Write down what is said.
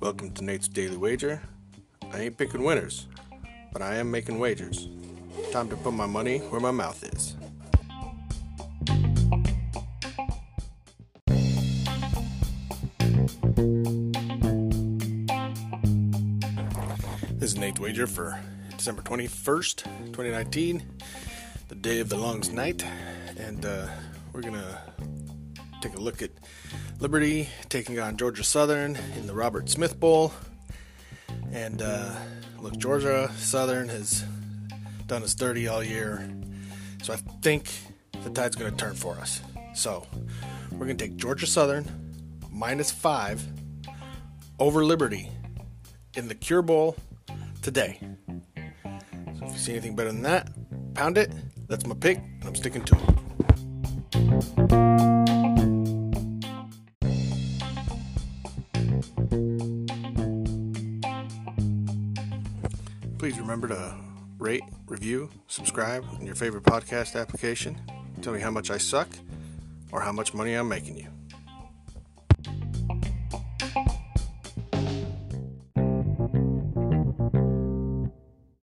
Welcome to Nate's Daily Wager. I ain't picking winners, but I am making wagers. Time to put my money where my mouth is. This is Nate's Wager for December 21st, 2019, the day of the longest night. And uh, we're to take a look at Liberty taking on Georgia Southern in the Robert Smith Bowl. And uh, look, Georgia Southern has done us dirty all year. So I think the tide's going to turn for us. So we're going to take Georgia Southern minus five over Liberty in the Cure Bowl today. So if you see anything better than that, pound it. That's my pick, and I'm sticking to it. Please remember to rate, review, subscribe in your favorite podcast application. Tell me how much I suck or how much money I'm making you.